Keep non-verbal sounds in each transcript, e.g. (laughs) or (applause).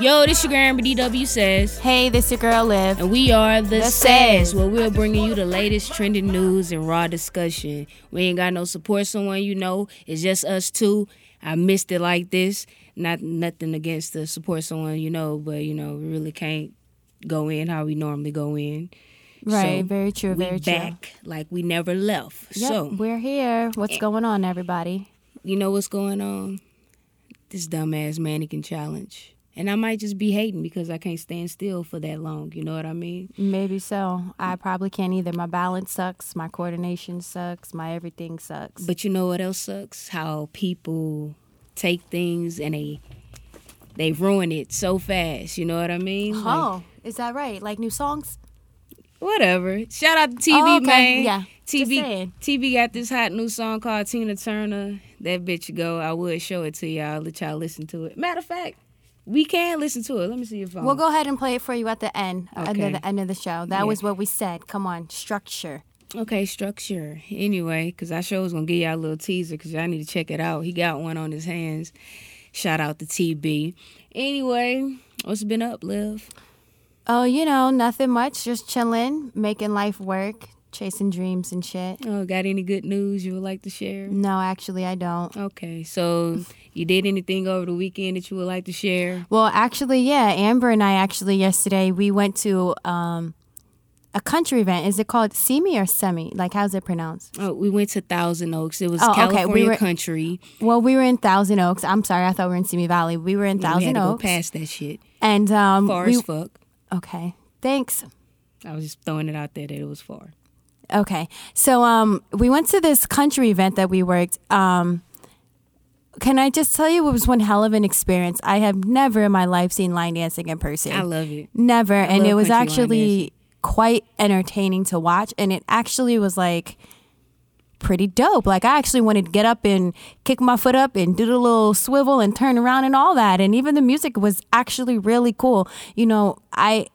Yo, this is your girl Amber DW says. Hey, this is your girl Liv. And we are the, The Says, Says. where we're bringing you the latest trending news and raw discussion. We ain't got no support someone you know. It's just us two. I missed it like this. Not nothing against the support someone you know, but you know we really can't go in how we normally go in. Right, So, very true, we very true. back like we never left. Yep, So we're here. What's eh. going on, everybody? you know what's going on? This dumbass mannequin challenge. And I might just be hating because I can't stand still for that long. You know what I mean? Maybe so. I probably can't either. My balance sucks. My coordination sucks. My everything sucks. But you know what else sucks? How people take things and they they ruin it so fast. You know what I mean? Like, oh, is that right? Like new songs? Whatever. Shout out to TV Oh, okay. man. Yeah, TV. TV got this hot new song called Tina Turner. That bitch go. I would show it to y'all. Let y'all listen to it. Matter of fact, we can listen to it. Let me see your phone. We'll um, go ahead and play it for you at the end, uh, Okay. at the end of the show. That Yeah. was what we said. Come on, structure. Okay, structure. Anyway, because I sure was going to give y'all a little teaser because y'all need to check it out. He got one on his hands. Shout out to TB. Anyway, what's been up, Liv? Oh, you know, nothing much. Just chilling, making life work, chasing dreams and shit. Oh, got any good news you would like to share? No, actually, I don't. Okay, so you did anything over the weekend that you would like to share? Well, actually, yeah. Amber and I actually yesterday we went to um, a country event. Is it called Semi or Semi? Like, how's it pronounced? Oh, we went to Thousand Oaks. It was Oh, okay, we California were- country. Well, we were in Thousand Oaks. I'm sorry, I thought we were in Simi Valley. We were in Thousand Yeah, we had to go Oaks, past that shit. and um, Far we, as fuck. Okay. Thanks. I was just throwing it out there that it was far. Okay. So um we went to this country event that we worked. Um can I just tell you it was one hell of an experience. I have never in my life seen line dancing in person. I love it. Never. and it was actually quite entertaining to watch and it actually was like pretty dope. Like I actually wanted to get up and kick my foot up and do the little swivel and turn around and all that. And even the music was actually really cool. You know, I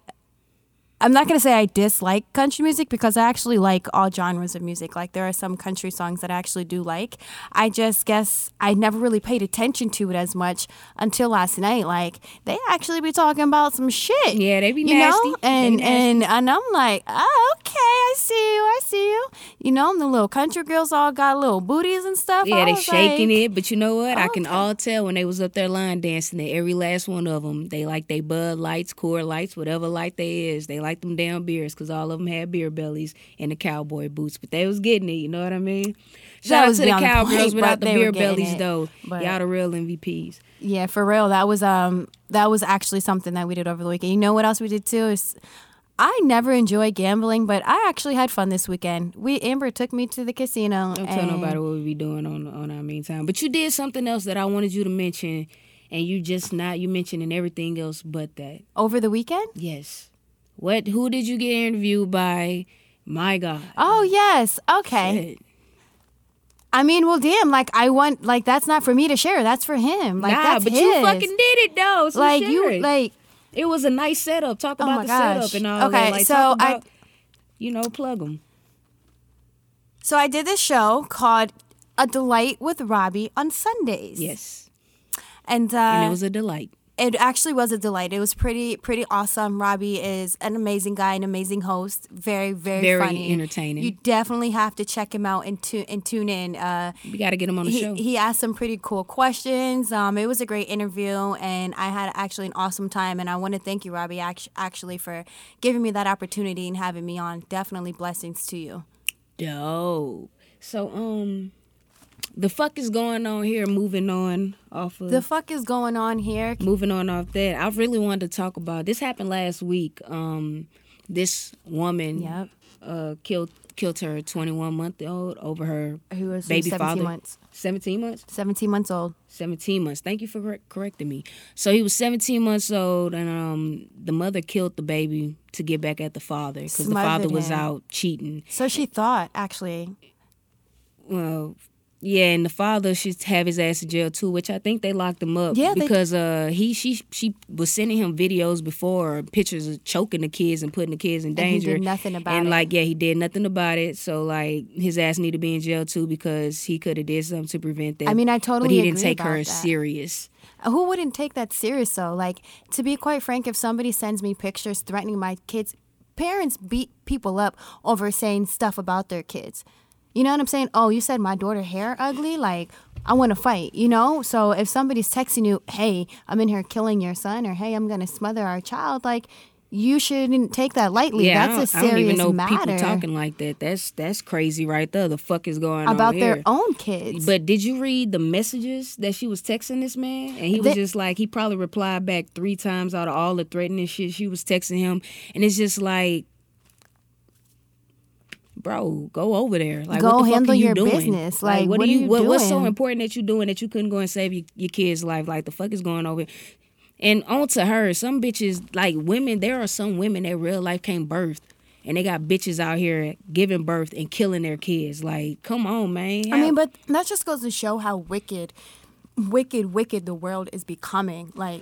I'm not gonna say I dislike country music because I actually like all genres of music. Like there are some country songs that I actually do like. I just guess I never really paid attention to it as much until last night. Like they actually be talking about some shit. Yeah, they be you nasty. know, and nasty. and and I'm like, oh, okay, I see you, I see you. You know, the little country girls all got little booties and stuff. Yeah, they shaking like, it, but you know what? I can Okay. all tell when they was up there line dancing that every last one of them, they like they Bud Lights, Coors Lights, whatever light they is. They like them damn beers because all of them had beer bellies and the cowboy boots, but they was getting it. You know what I mean? Shout out to the cowgirls point, without the beer bellies it. though. But- Y'all the real MVPs. Yeah, for real. That was um that was actually something that we did over the weekend. You know what else we did too is I never enjoy gambling, but I actually had fun this weekend. We Amber took me to the casino. Don't tell nobody what we be doing on on our meantime. But you did something else that I wanted you to mention, and you just not you mentioning everything else but that. over the weekend. Yes. What? Who did you get interviewed by? My God. Oh yes, okay. Shit. I mean, well, damn. Like I want, like that's not for me to share. That's for him. Like nah, that's but his. you fucking did it though. So like you it. like. it was a nice setup. Talk Oh about my the gosh. setup and all Okay, that. Like, so talk I- you know, plug them. So I did this show called A Delight with Robbie on Sundays. Yes, and uh, and it was a delight. It actually was a delight. It was pretty pretty awesome. Robbie is an amazing guy, an amazing host. Very very Very funny, entertaining. You definitely have to check him out and tune and tune in. Uh, We got to get him on the he, show. he asked some pretty cool questions. Um, it was a great interview, and I had actually an awesome time. And I want to thank you, Robbie, act- actually for giving me that opportunity and having me on. Definitely blessings to you. Dope. So um, the fuck is going on here? Moving on off of The fuck is going on here? moving on off that. I really wanted to talk about this. Happened last week. Um, this woman Yep. uh killed killed her 21 month old over her Who was baby 17 father. months? 17 months. 17 months old. 17 months. Thank you for correct- correcting me. So he was 17 months old, and um, the mother killed the baby to get back at the father because the father was him. out cheating. So she thought, actually. Well, Yeah, and the father should have his ass in jail too, which I think they locked him up. Yeah, they- because uh he she she was sending him videos before, pictures of choking the kids and putting the kids in And he danger. did nothing about and it. like yeah, he did nothing about it. So like his ass need to be in jail too because he could have did something to prevent that. I mean, I totally. but he didn't take her that. serious. Who wouldn't take that serious though? Like to be quite frank, if somebody sends me pictures threatening my kids, parents beat people up over saying stuff about their kids. You know what I'm saying? Oh, you said my daughter hair ugly? Like I want to fight, you know? So if somebody's texting you, "Hey, I'm in here killing your son," or "Hey, I'm going to smother our child," like you shouldn't take that lightly. Yeah, That's a don't, I don't serious even know matter people talking like that. That's that's crazy right there. The fuck is going on about their own kids. But did you read the messages that she was texting this man? And he was They- just like, he probably replied back three times out of all the threatening shit she was texting him. And it's just like, bro, go over there. Like, Go what the fuck handle are you your doing? business. Like, what, what are are you? what, What's so important that you're doing that you couldn't go and save your, your kid's life? Like, the fuck is going over? And on to her, some bitches like women. There are some women that real life can't birth. And they got bitches out here giving birth and killing their kids. Like, come on, man. I mean, but that just goes to show how wicked, wicked, wicked the world is becoming. Like,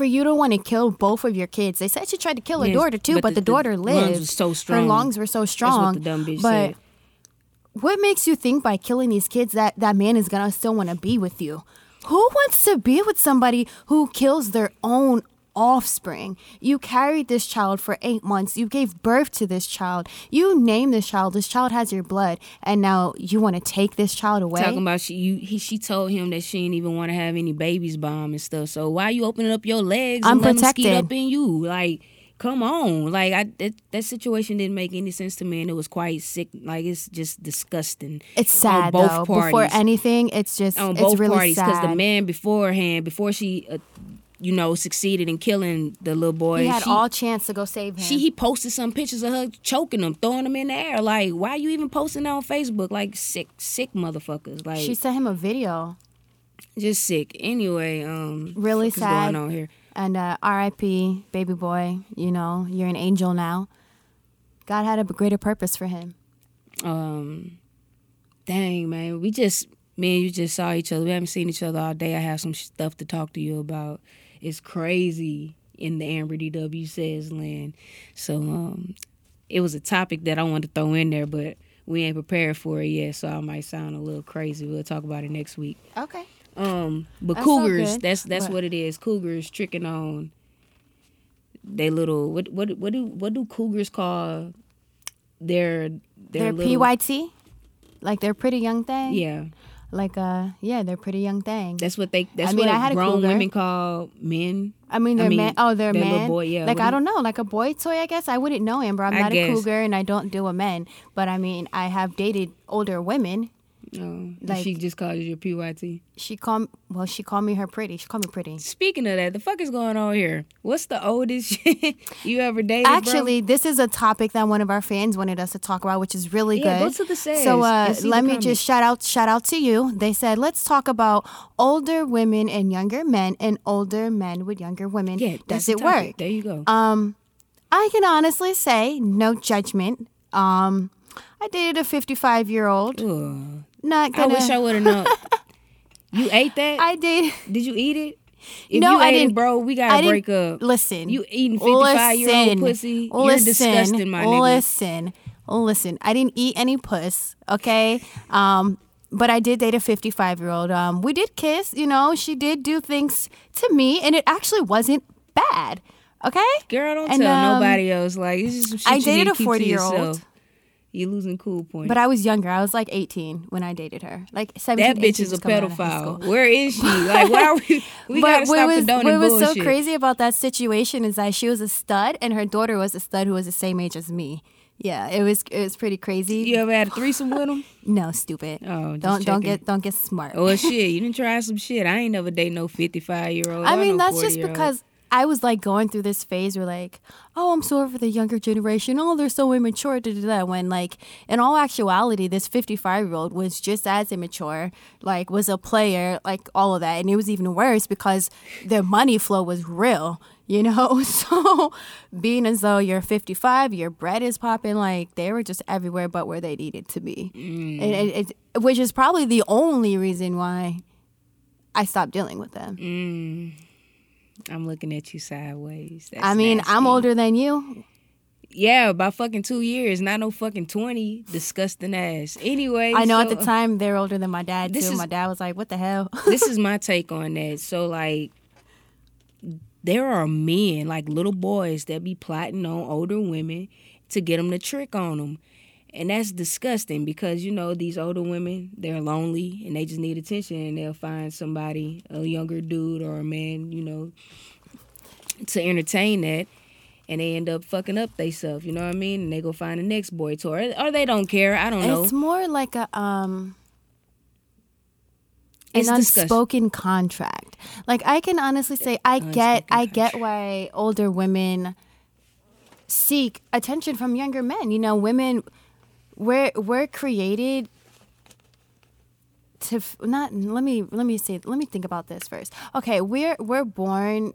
for you to want to kill both of your kids, they said she tried to kill her Yes, daughter too, but but, the- the, the daughter lungs lived. so Her lungs were so strong. what the dumb bitch but said. what makes you think by killing these kids that that man is gonna still want to be with you? Who wants to be with somebody who kills their own offspring? You carried this child for eight months. You gave birth to this child. You named this child. This child has your blood, and now you want to take this child away? Talking about she, you, he, she told him that she didn't even want to have any babies bomb and stuff. So why you opening up your legs I'm skeet up in you? Like, come on! Like, I that, that situation didn't make any sense to me, and it was quite sick. Like, it's just disgusting. It's sad both though. parties. Before anything, it's just on it's both really parties because the man beforehand, before she, uh, you know, succeeded in killing the little boy, he had she, all chance to go save him. She he posted some pictures of her choking him, throwing him in the air. Like, why are you even posting that on Facebook? Like sick, sick motherfuckers. Like she sent him a video. just sick. Anyway, um, Really sad. going on here? And uh, R.I.P. baby boy. You know, you're an angel now. God had a greater purpose for him. Um, dang man, we just me and you just saw each other. We haven't seen each other all day. I have some stuff to talk to you about. It's crazy in the Amber DW says land. So um, it was a topic that I wanted to throw in there, but we ain't prepared for it yet. So I might sound a little crazy. We'll talk about it next week. Okay. Um, but That's cougars, good, that's that's but- what it is. Cougars tricking on they little what what what do what do cougars call their their They're little, PYT. Like they're pretty young thing. Yeah, Like uh yeah, they're pretty young thing. that's what they. That's I mean, what I had a grown women call men. I mean, they're mean, man. Oh, they're man. little boy, yeah, Like I do don't know, like a boy toy. I guess I wouldn't know, Amber. I'm I not guess. a cougar, and I don't do a men. But I mean, I have dated older women. Oh, Like- she just called you your PYT. She called. Well, she called me her pretty. She called me pretty. Speaking of that, the fuck is going on here? What's the oldest (laughs) you ever dated? bro? Actually, this is a topic that one of our fans wanted us to talk about, which is really Yeah, good. go to the says so uh, let me comments. just shout out shout out to you. They said let's talk about older women and younger men, and older men with younger women. yeah, Does it topic. work? There you go. Um, I can honestly say no judgment. Um, I dated a 55 year old. Not I gonna. wish I would have known. (laughs) you ate that? I did. Did you eat it? If No, you I didn't- it, bro, we gotta break up. Listen. You eating 55 year old pussy? You're listen, disgusting, my nigga. Listen, listen. I didn't eat any puss, okay? Um, but I did date a 55 year old. Um, we did kiss, you know, she did do things to me, and it actually wasn't bad, okay? Girl, don't And, tell um, nobody else. Like, it's just some shit I dated a 40-year-old. Yourself. You losing cool points. But I was younger. I was like 18 when I dated her. Like 17, that bitch is a just coming out of high school. pedophile. Where is she? (laughs) Like, why are we? We gotta but stop what was, condoning what was so crazy about that situation is that she was a stud and her daughter was a stud who was the same age as me. Yeah, it was it was pretty crazy. You ever had a threesome with him? (sighs) No, stupid. Oh, don't don't get don't get smart. Oh shit, (laughs) you didn't try some shit. I ain't never date no fifty five year old. I mean, that's just because I was like going through this phase where like, oh, I'm sorry for the younger generation. Oh, they're so immature. Da, da, da. When like, in all actuality, this 55 year old was just as immature. Like, was a player. Like all of that, and it was even worse because their money flow was real. You know, (laughs) so being as though you're 55, your bread is popping. Like they were just everywhere but where they needed to be. Mm. And it, it, which is probably the only reason why I stopped dealing with them. Mm. I'm looking at you sideways. That's I mean, I'm older than you. Yeah, by fucking two years, not no fucking twenty. Disgusting ass. Anyway, I know at the uh, time they're older than my dad too. is- my dad was like, "What the hell?" this is my (laughs) take on that. So like there are men, like little boys that be plotting on older women to get them to trick on them. And that's disgusting because you know these older women, they're lonely and they just need attention and they'll find somebody, a younger dude or a man, you know, to entertain that. And they end up fucking up theyself, you know what I mean? And they go find the next boy toy. Or, they don't care. I don't know. It's more like a um an disgusting. unspoken contract. Like I can honestly say I get Unspoken I get why older women seek attention from younger men. You know, women we're we're created to f- not let me let me say let me think about this first. Okay, we're we're born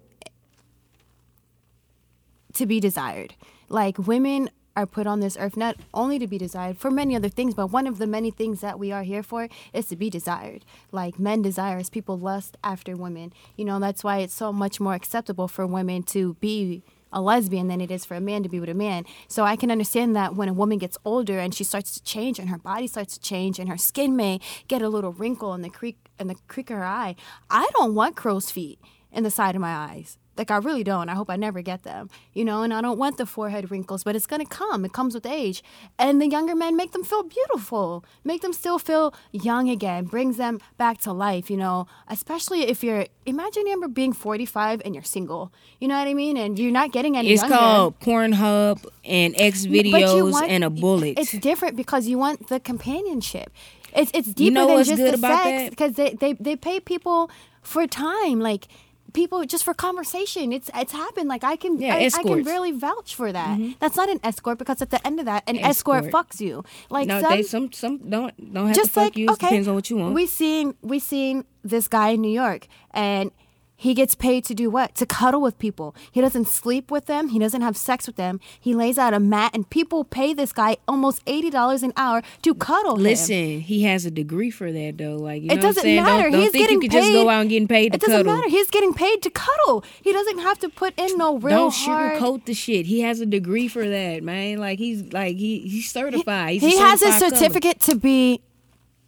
to be desired. Like women are put on this earth not only to be desired for many other things, but one of the many things that we are here for is to be desired. Like men desire as people lust after women. You know, that's why it's so much more acceptable for women to be a lesbian than it is for a man to be with a man. So I can understand that when a woman gets older and she starts to change and her body starts to change and her skin may get a little wrinkle in the creek in the creek of her eye. I don't want crow's feet in the side of my eyes. Like I really don't. I hope I never get them. You know, and I don't want the forehead wrinkles, but it's gonna come. It comes with age. And the younger men make them feel beautiful. Make them still feel young again. Brings them back to life, you know. Especially if you're imagine Amber being forty five and you're single. You know what I mean? And you're not getting any It's called Pornhub and X videos want- and a bullet. It's different because you want the companionship. It's it's deeper know than what's just good the about sex because they, they they pay people for time like people just for conversation. It's it's happened. Like I can Yeah, I, I can really vouch for that. Mm-hmm. That's not an escort because at the end of that, an escort, Escort. fucks you. Like no, some, they some some don't don't have just to fuck like you. Okay, depends on what you want. We seen we seen this guy in New York, and he gets paid to do what? To cuddle with people. He doesn't sleep with them. He doesn't have sex with them. He lays out a mat, and people pay this guy almost eighty dollars an hour to cuddle him. Listen, he has a degree for that though. Like you know It doesn't what I'm saying? matter. Don't, don't He's think getting you paid. just go out and getting paid to It doesn't cuddle. matter. He's getting paid to cuddle. He doesn't have to put in no real Don't hard. sugarcoat the shit. He has a degree for that, man. Like he's like he he's certified. He's a he has a certified cuddler. certificate to be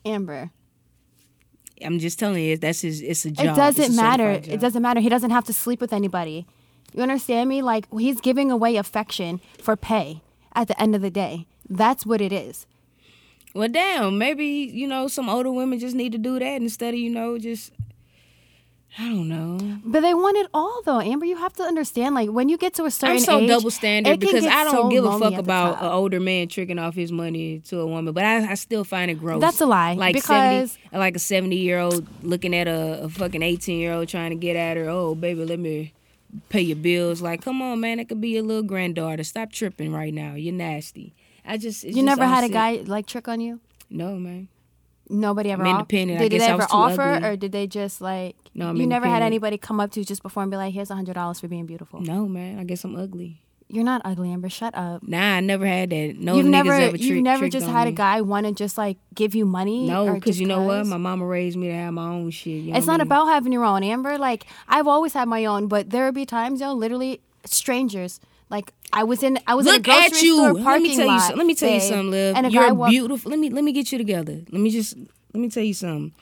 Amber. I'm just telling you, that's his. It's a job. It doesn't matter. It doesn't matter. He doesn't have to sleep with anybody. You understand me? Like he's giving away affection for pay at the end of the day. That's what it is. Well, damn. Maybe you know some older women just need to do that instead of you know just. I don't know. But they want it all though. Amber, you have to understand like when you get to a certain age. I'm so age, double standard because I don't so give a fuck about an older man tricking off his money to a woman, but I, I still find it gross. That's a lie, Like because- 70, like a seventy year old looking at a, a fucking eighteen year old trying to get at her. Oh, baby, let me pay your bills. Like, come on, man, it could be your little granddaughter. Stop tripping right now. You're nasty. I just it's You just never had a guy like trick on you? No, man. Nobody ever I'm off- independent. I Did they ever offer ugly. or did they just like No, I'm you never had anybody come up to you just before and be like, here's a hundred dollars for being beautiful. No, man. I guess I'm ugly. You're not ugly, Amber. Shut up. Nah, I never had that. No you've niggas never ever trick- never just had a guy want to just like give you money. No, because you know what, My mama raised me to have my own shit. You know It's I not mean? about having your own, Amber. Like I've always had my own, but there would be times, yo, literally strangers. Like I was in, I was in a Look grocery at you. store Let me tell you. Something. Let me tell you babe, something, Liv. And You're beautiful. Let me let me get you together. Let me just let me tell you something.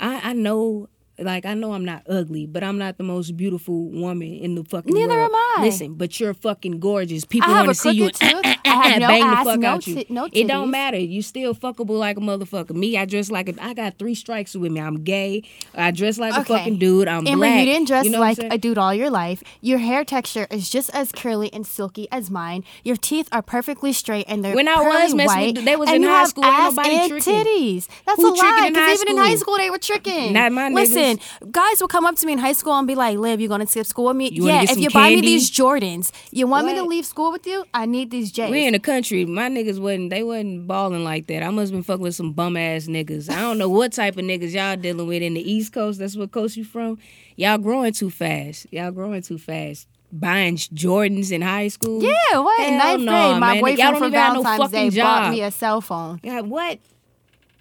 I I know. Like I know I'm not ugly, but I'm not the most beautiful woman in the fucking Neither world. am Listen, but you're fucking gorgeous. People want to see you. (clears throat) I have no bang ass, the fuck no out you. no it don't matter. You still fuckable like a motherfucker. Me, I dress like a. I got three strikes with me. I'm gay. I dress like a fucking dude. I'm Amber, black. you didn't dress You know like a dude all your life. Your hair texture is just as curly and silky as mine. Your teeth are perfectly straight and they're When I was messing white. with- they was and in you high have school, ain't ass nobody and tricking. titties. That's Who a lie. Because even in high school? they were tricking. Not my Listen, guys will come up to me in high school and be like, "Liv, you gonna skip school with me? You yeah. If you buy me candy? These Jordans, you want me to leave school with you? I need these J's. We in the country. My niggas wasn't they wasn't balling like that. I must have been fucking with some bum ass niggas. I don't know what type of niggas y'all dealing with in the East Coast. That's what coast you from. Y'all growing too fast. Y'all growing too fast. Buying Jordans in high school. yeah, what? Hell ninth no, grade, my man. Boyfriend for even no Valentine's Day fucking bought me a cell phone. Yeah, what?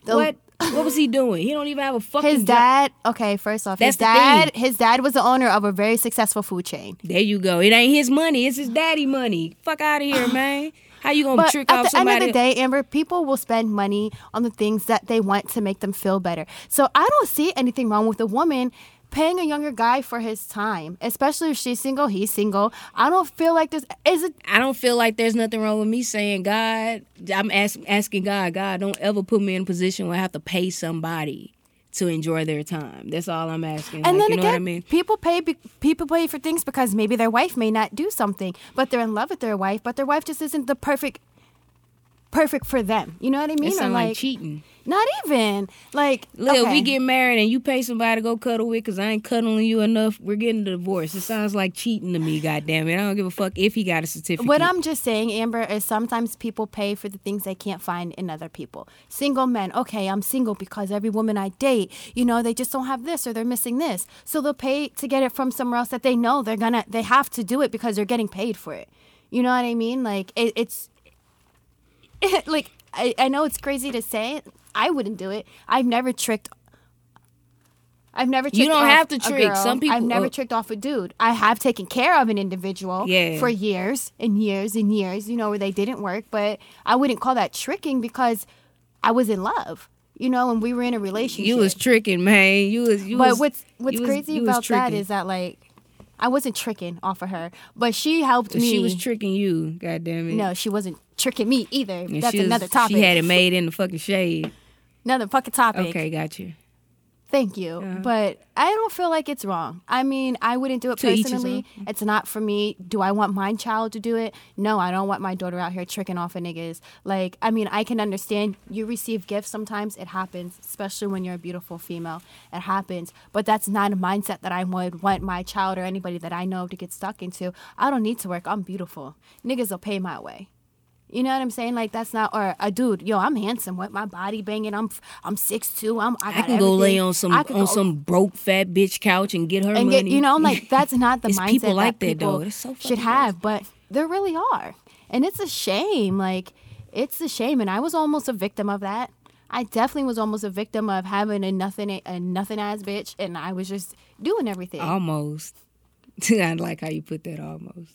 The- what? What was he doing? He don't even have a fucking His job. dad, okay, first off, That's his dad, thing. his dad was the owner of a very successful food chain. There you go. It ain't his money. It's his daddy money. Fuck out of here, (sighs) man. How you gonna But trick at off the end somebody? of the day, Amber, people will spend money on the things that they want to make them feel better. So I don't see anything wrong with a woman paying a younger guy for his time, especially if she's single, he's single. I don't feel like there's is it I don't feel like there's nothing wrong with me saying, God, I'm ask, asking God, God, don't ever put me in a position where I have to pay somebody to enjoy their time. That's all I'm asking. And Like, then you know again, what I mean? people pay be- people pay for things because maybe their wife may not do something, but they're in love with their wife, but their wife just isn't the perfect perfect for them. You know what I mean? It sound like, cheating. Not even like Look, okay. we get married and you pay somebody to go cuddle with because I ain't cuddling you enough. We're getting a divorce. It sounds like cheating to me, goddamn it. I don't give a fuck if he got a certificate. What I'm just saying, Amber, is sometimes people pay for the things they can't find in other people. Single men, okay, I'm single because every woman I date, you know, they just don't have this or they're missing this. So they'll pay to get it from somewhere else that they know they're gonna, they have to do it because they're getting paid for it. You know what I mean? Like it, it's, (laughs) like I, I know it's crazy to say. I wouldn't do it. I've never tricked. I've never. Tricked you don't off have to trick. girl. Some people- I've never uh, tricked off a dude. I have taken care of an individual Yeah. for years and years and years. You know where they didn't work, but I wouldn't call that tricking because I was in love. You know, and we were in a relationship. you was tricking, man. You was. You but was, what's what's crazy was about that is that like I wasn't tricking off of her, but she helped me. she was tricking you. Goddamn it. no, she wasn't tricking me either. And That's was- another topic. She had it made in the fucking shade. another fucking topic. Okay, got you. Thank you. But I don't feel like it's wrong. I mean, I wouldn't do it To personally. It's not for me. Do I want my child to do it? No, I don't want my daughter out here tricking off of niggas. Like, I mean, I can understand you receive gifts sometimes. It happens, especially when you're a beautiful female. It happens. But that's not a mindset that I would want my child or anybody that I know to get stuck into. I don't need to work. I'm beautiful. Niggas will pay my way. You know what I'm saying? Like that's not or a dude. Yo, I'm handsome with my body banging. I'm I'm six two. I'm I, I can go lay on some on go- some broke fat bitch couch and get her and money. get you know I'm (laughs) like that's not the mindset people like that, people though. It's so should have, but there really are, and it's a shame. Like it's a shame, and I was almost a victim of that. I definitely was almost a victim of having a nothing a nothing ass bitch, and I was just doing everything. almost. (laughs) I like how you put that almost.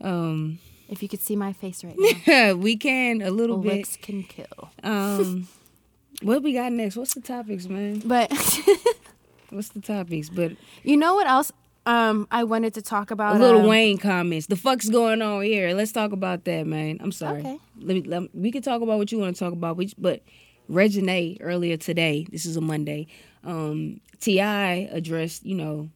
Um, if you could see my face right now, (laughs) we can a little bit. looks can kill. Um, (laughs) what we got next? What's the topics, man? But (laughs) What's the topics? But you know what else? Um, I wanted to talk about Little um, Wayne comments. The fuck's going on here? Let's talk about that, man. I'm sorry. Okay. Let me. Let, we can talk about what you want to talk about, which, but Reginae earlier today. This is a Monday. Um, T.I. addressed, you know,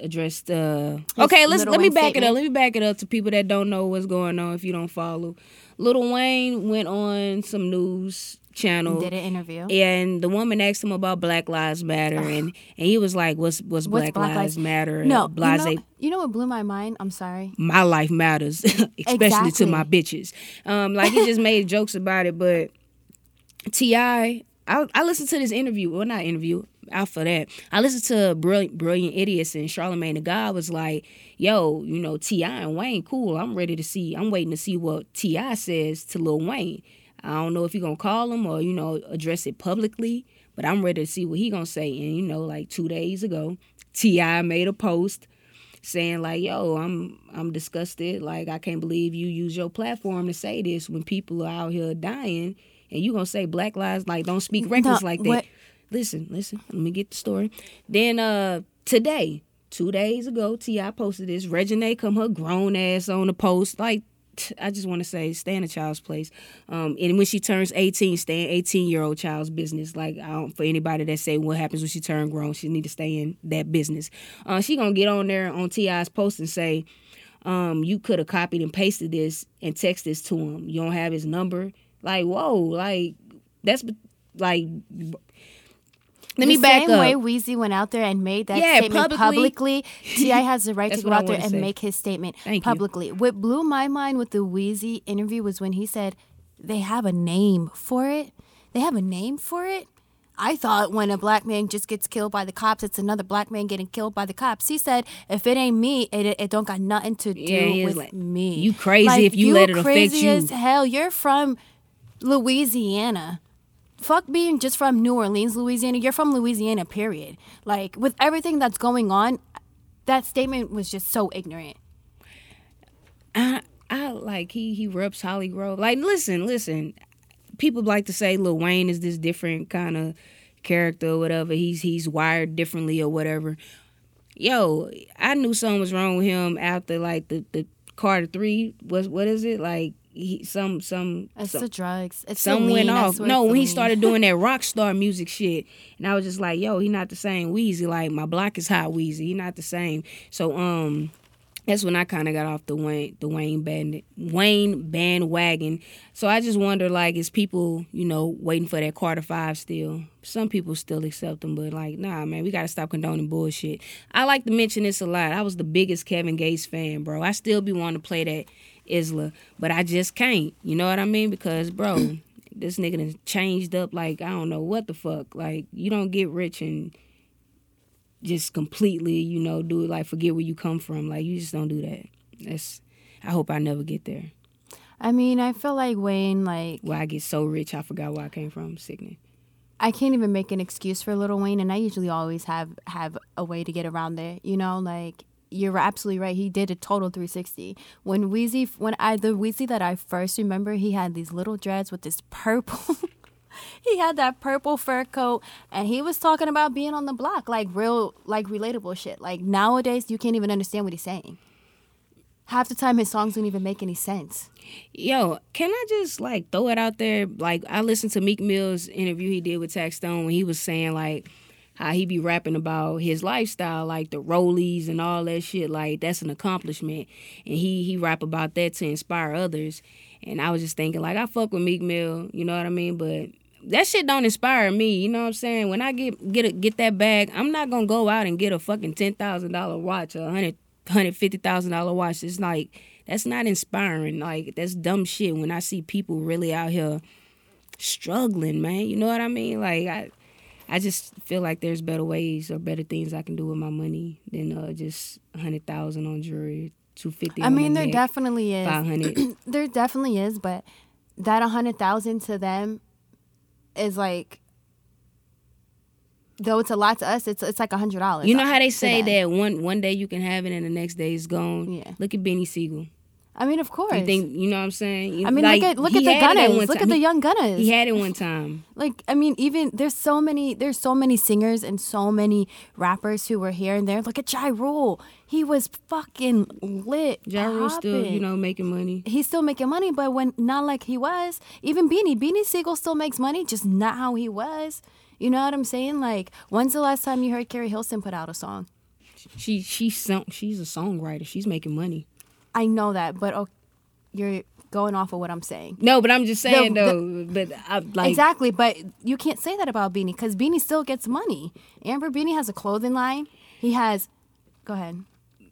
addressed. uh Okay, let's let me back it up. Let me back it up to people that don't know what's going on. If you don't follow, Little Wayne went on some news channel. Did an interview. And the woman asked him about Black Lives Matter, and, and he was like, "What's what's, What's Black, Lives Matter?" No, Blase, you know, you know what blew my mind? I'm sorry. my life matters, (laughs) especially to my bitches. Um, like he just (laughs) made jokes about it, but T.I., I I listened to this interview, well not interview, after that. I listened to Brilliant Brilliant Idiots and Charlemagne the God was like, "Yo, you know T.I. and Wayne, cool. I'm ready to see. I'm waiting to see what T.I. says to Lil Wayne. I don't know if he gonna call him or you know address it publicly." But I'm ready to see what he gonna say. And you know, like two days ago, T.I. made a post saying like, "Yo, I'm I'm disgusted. Like I can't believe you use your platform to say this when people are out here dying, and you gonna say Black lives like don't speak reckless No, like that." what- Listen, listen. Let me get the story. Then uh today, two days ago, T.I. posted this. Reginae come her grown ass on the post like. I just want to say, stay in a child's place. Um, and when she turns 18, stay in 18 year old child's business. Like, I don't, for anybody that say what happens when she turn grown, she need to stay in that business. Uh, she gonna get on there on T.I.'s post and say, um, you could have copied and pasted this and text this to him. You don't have his number. Like, whoa, like that's like. Let me the back same up. way Weezy went out there and made that Yeah, statement publicly. (laughs) T.I. has the right to go out there and say. make his statement Thank you. publicly. What blew my mind with the Weezy interview was when he said they have a name for it. They have a name for it. I thought when a black man just gets killed by the cops, it's another black man getting killed by the cops. He said, "If it ain't me, it, it don't got nothing to do Yeah, with like, me." "You crazy if you let it affect crazy you." as hell. You're from Louisiana fuck being just from New Orleans, Louisiana. You're from Louisiana, period. Like with everything that's going on, that statement was just so ignorant. I, I like he he reps Holly Grove. Like, listen, listen. People like to say Lil Wayne is this different kind of character or whatever. He's he's wired differently or whatever. Yo, I knew something was wrong with him after like the the Carter three was what is it like he some some It's some, the drugs. It's some went. Off. No, when he started doing that rock star music shit, and I was just like, yo, he not the same Weezy. Like my block is hot Weezy. He not the same. So um, that's when I kind of got off the Wayne the Wayne band Wayne bandwagon. So I just wonder like, is people you know waiting for that Carter Five still? Some people still accept them, but like, nah, man, we gotta stop condoning bullshit. I like to mention this a lot. I was the biggest Kevin Gates fan, bro. I still be wanting to play that Islah, but I just can't. You know what I mean? Because, bro, (clears throat) this nigga done changed up like I don't know what the fuck. Like you don't get rich and just completely, you know, do it like forget where you come from. Like you just don't do that. That's. I hope I never get there. I mean, I feel like Wayne, like Where I get so rich, I forgot where I came from. Sickening. I can't even make an excuse for Little Wayne, and I usually always have have a way to get around there. You know, like you're absolutely right. He did a total 360. When Weezy, when I the Weezy that I first remember, he had these little dreads with this purple. (laughs) he had that purple fur coat, and he was talking about being on the block, like real, like relatable shit. Like nowadays, you can't even understand what he's saying. Half the time, his songs don't even make any sense. Yo, can I just like throw it out there? Like I listened to Meek Mill's interview he did with Taxstone when he was saying like how he be rapping about his lifestyle, like the rollies and all that shit. Like that's an accomplishment, and he he rap about that to inspire others. And I was just thinking like I fuck with Meek Mill, you know what I mean? But that shit don't inspire me. You know what I'm saying? When I get get a, get that bag, I'm not gonna go out and get a fucking ten thousand dollar watch, a hundred hundred fifty thousand dollar watch. It's like that's not inspiring. Like that's dumb shit. When I see people really out here struggling, man, you know what I mean? Like I, I just feel like there's better ways or better things I can do with my money than uh, just a hundred thousand on jewelry, two fifty. I mean, there definitely is. five hundred. (clears throat) there definitely is, but that a hundred thousand to them is like though it's a lot to us, it's it's like a hundred dollars. You know how they say that one one day you can have it and the next day it's gone. Yeah. Look at Benny Siegel. I mean, of course. You think you know what I'm saying? You- I mean, like, look at look at the had it at Gunners. Look at the young Gunners. He had it one time. (laughs) like I mean, even there's so many there's so many singers and so many rappers who were here and there. Look at Ja Rule. He was fucking lit. Ja Rule still, you know, making money. he's still making money, but when not like he was. Even Beanie, Beanie Sigel still makes money, just not how he was. You know what I'm saying? Like, when's the last time you heard Keri Hilson put out a song? She she's song, she's a songwriter. She's making money. I know that, but oh, you're going off of what I'm saying. No, but I'm just saying The- though. but I like exactly, but you can't say that about Beanie because Beanie still gets money. Amber Beanie has a clothing line. He has. Go ahead.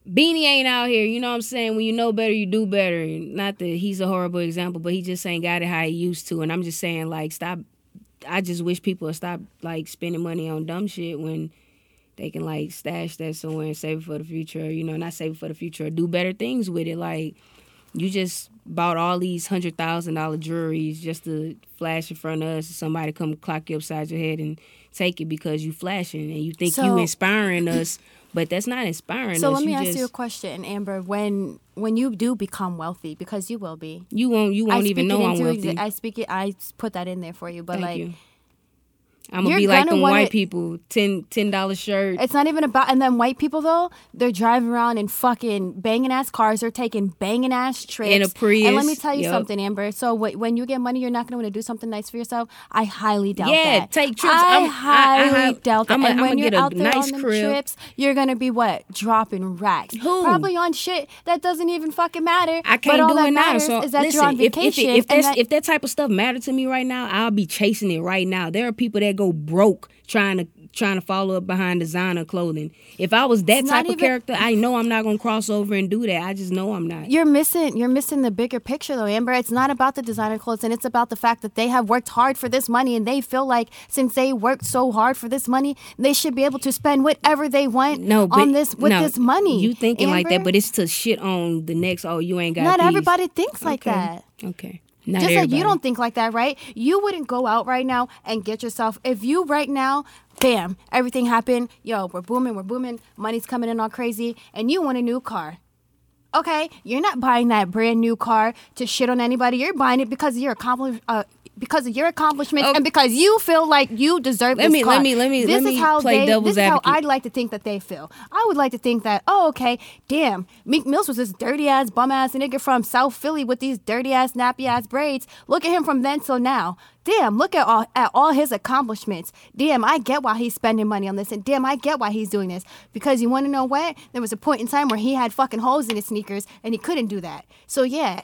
Beanie ain't out here. You know what I'm saying? When you know better, you do better. Not that he's a horrible example, but he just ain't got it how he used to. And I'm just saying, like, stop. I just wish people would stop like spending money on dumb shit when they can like stash that somewhere and save it for the future. You know, not save it for the future, or do better things with it. Like you just bought all these hundred thousand dollar jewelries just to flash in front of us. Somebody come clock you upside your head and take it because you flashing and you think you So- inspiring us, but that's not inspiring us. So us. let me you ask just, you a question, Amber. When when you do become wealthy, because you will be, You won't. You won't even know I'm wealthy. exi- I speak it. I put that in there for you, but Thank like. you. I'm gonna You're be like gonna them white people, ten ten dollar shirt. It's not even about, and then white people though, they're driving around in fucking banging ass cars. They're taking banging ass trips. In a Prius, And let me tell you yup. something, Amber. So wh- when you get money, you're not to want to do something nice for yourself. I highly doubt Yeah, that. take trips. I I'm- I- I highly doubt that. I'ma- and I'ma when you're get out there nice on them crib. trips, you're to be what dropping racks. Who? Probably on shit that doesn't even fucking matter. I can't all do that it now. So is that listen, you're on if, if, it- if, that- if that type of stuff mattered to me right now, I'll be chasing it right now. There are people that go broke trying to trying to follow up behind designer clothing. If I was that It's type of even- character, I know I'm not gonna cross over and do that. I just know I'm not. You're missing you're missing the bigger picture though, Amber. It's not about the designer clothes and it's about the fact that they have worked hard for this money and they feel like since they worked so hard for this money, they should be able to spend whatever they want No, but on this with no, this money. You thinking like that, but it's to shit on the next. Oh, you ain't got. not these. everybody thinks like Okay. that. Okay. Not Just like you don't think like that, right? You wouldn't go out right now and get yourself if you right now, bam, everything happened. Yo, we're booming, we're booming, money's coming in all crazy, and you want a new car. Okay, you're not buying that brand new car to shit on anybody. You're buying it because you're accomplish, uh, because of your accomplishments Okay. and because you feel like you deserve Let this me- let me- let me- This let is me how play they, devil's This is how. I'd like to think that they feel. I would like to think that, oh, okay, damn, Meek Mills was this dirty ass, bum ass nigga from South Philly with these dirty ass, nappy ass braids. Look at him from then till now. Damn, look at all at all his accomplishments. Damn, I get why he's spending money on this, and damn, I get why he's doing this. Because you want to know what? There was a point in time where he had fucking holes in his sneakers, and he couldn't do that. So yeah,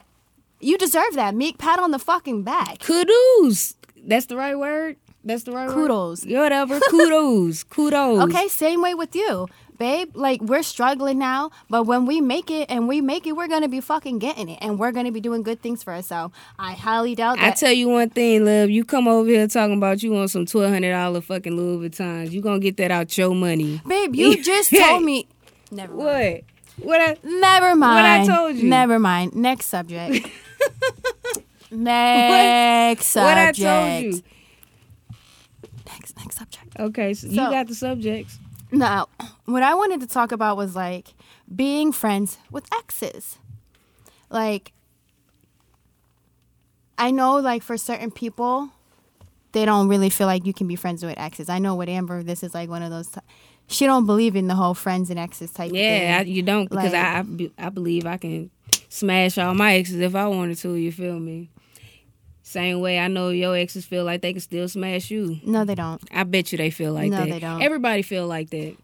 you deserve that. Meek, pat on the fucking back. Kudos. That's the right word. That's the right word. Kudos. word. Whatever. Kudos. (laughs) Kudos. Okay, same way with you, babe. Like we're struggling now, but when we make it and we make it, we're gonna be fucking getting it, and we're gonna be doing good things for ourselves. I highly doubt I tell you one thing, love. You come over here talking about you want some twelve hundred dollar fucking Louis Vuittons. You gonna get that out your money, babe, you (laughs) just told me. Never mind. What? What? I, Never mind. What I told you. Never mind. Next subject. (laughs) (laughs) Next what I told you? Next, next subject. Okay, so, you got the subjects. Now, what I wanted to talk about was like being friends with exes. Like, I know, like, for certain people, they don't really feel like you can be friends with exes. I know with Amber, this is like one of those. T- she don't believe in the whole friends and exes type. Yeah, I, you don't because Like- I I, be- I believe I can smash all my exes if I wanted to. You feel me? Same way I know your exes feel like they can still smash you. no, they don't. I bet you they feel like No, that. they don't. Everybody feel like that.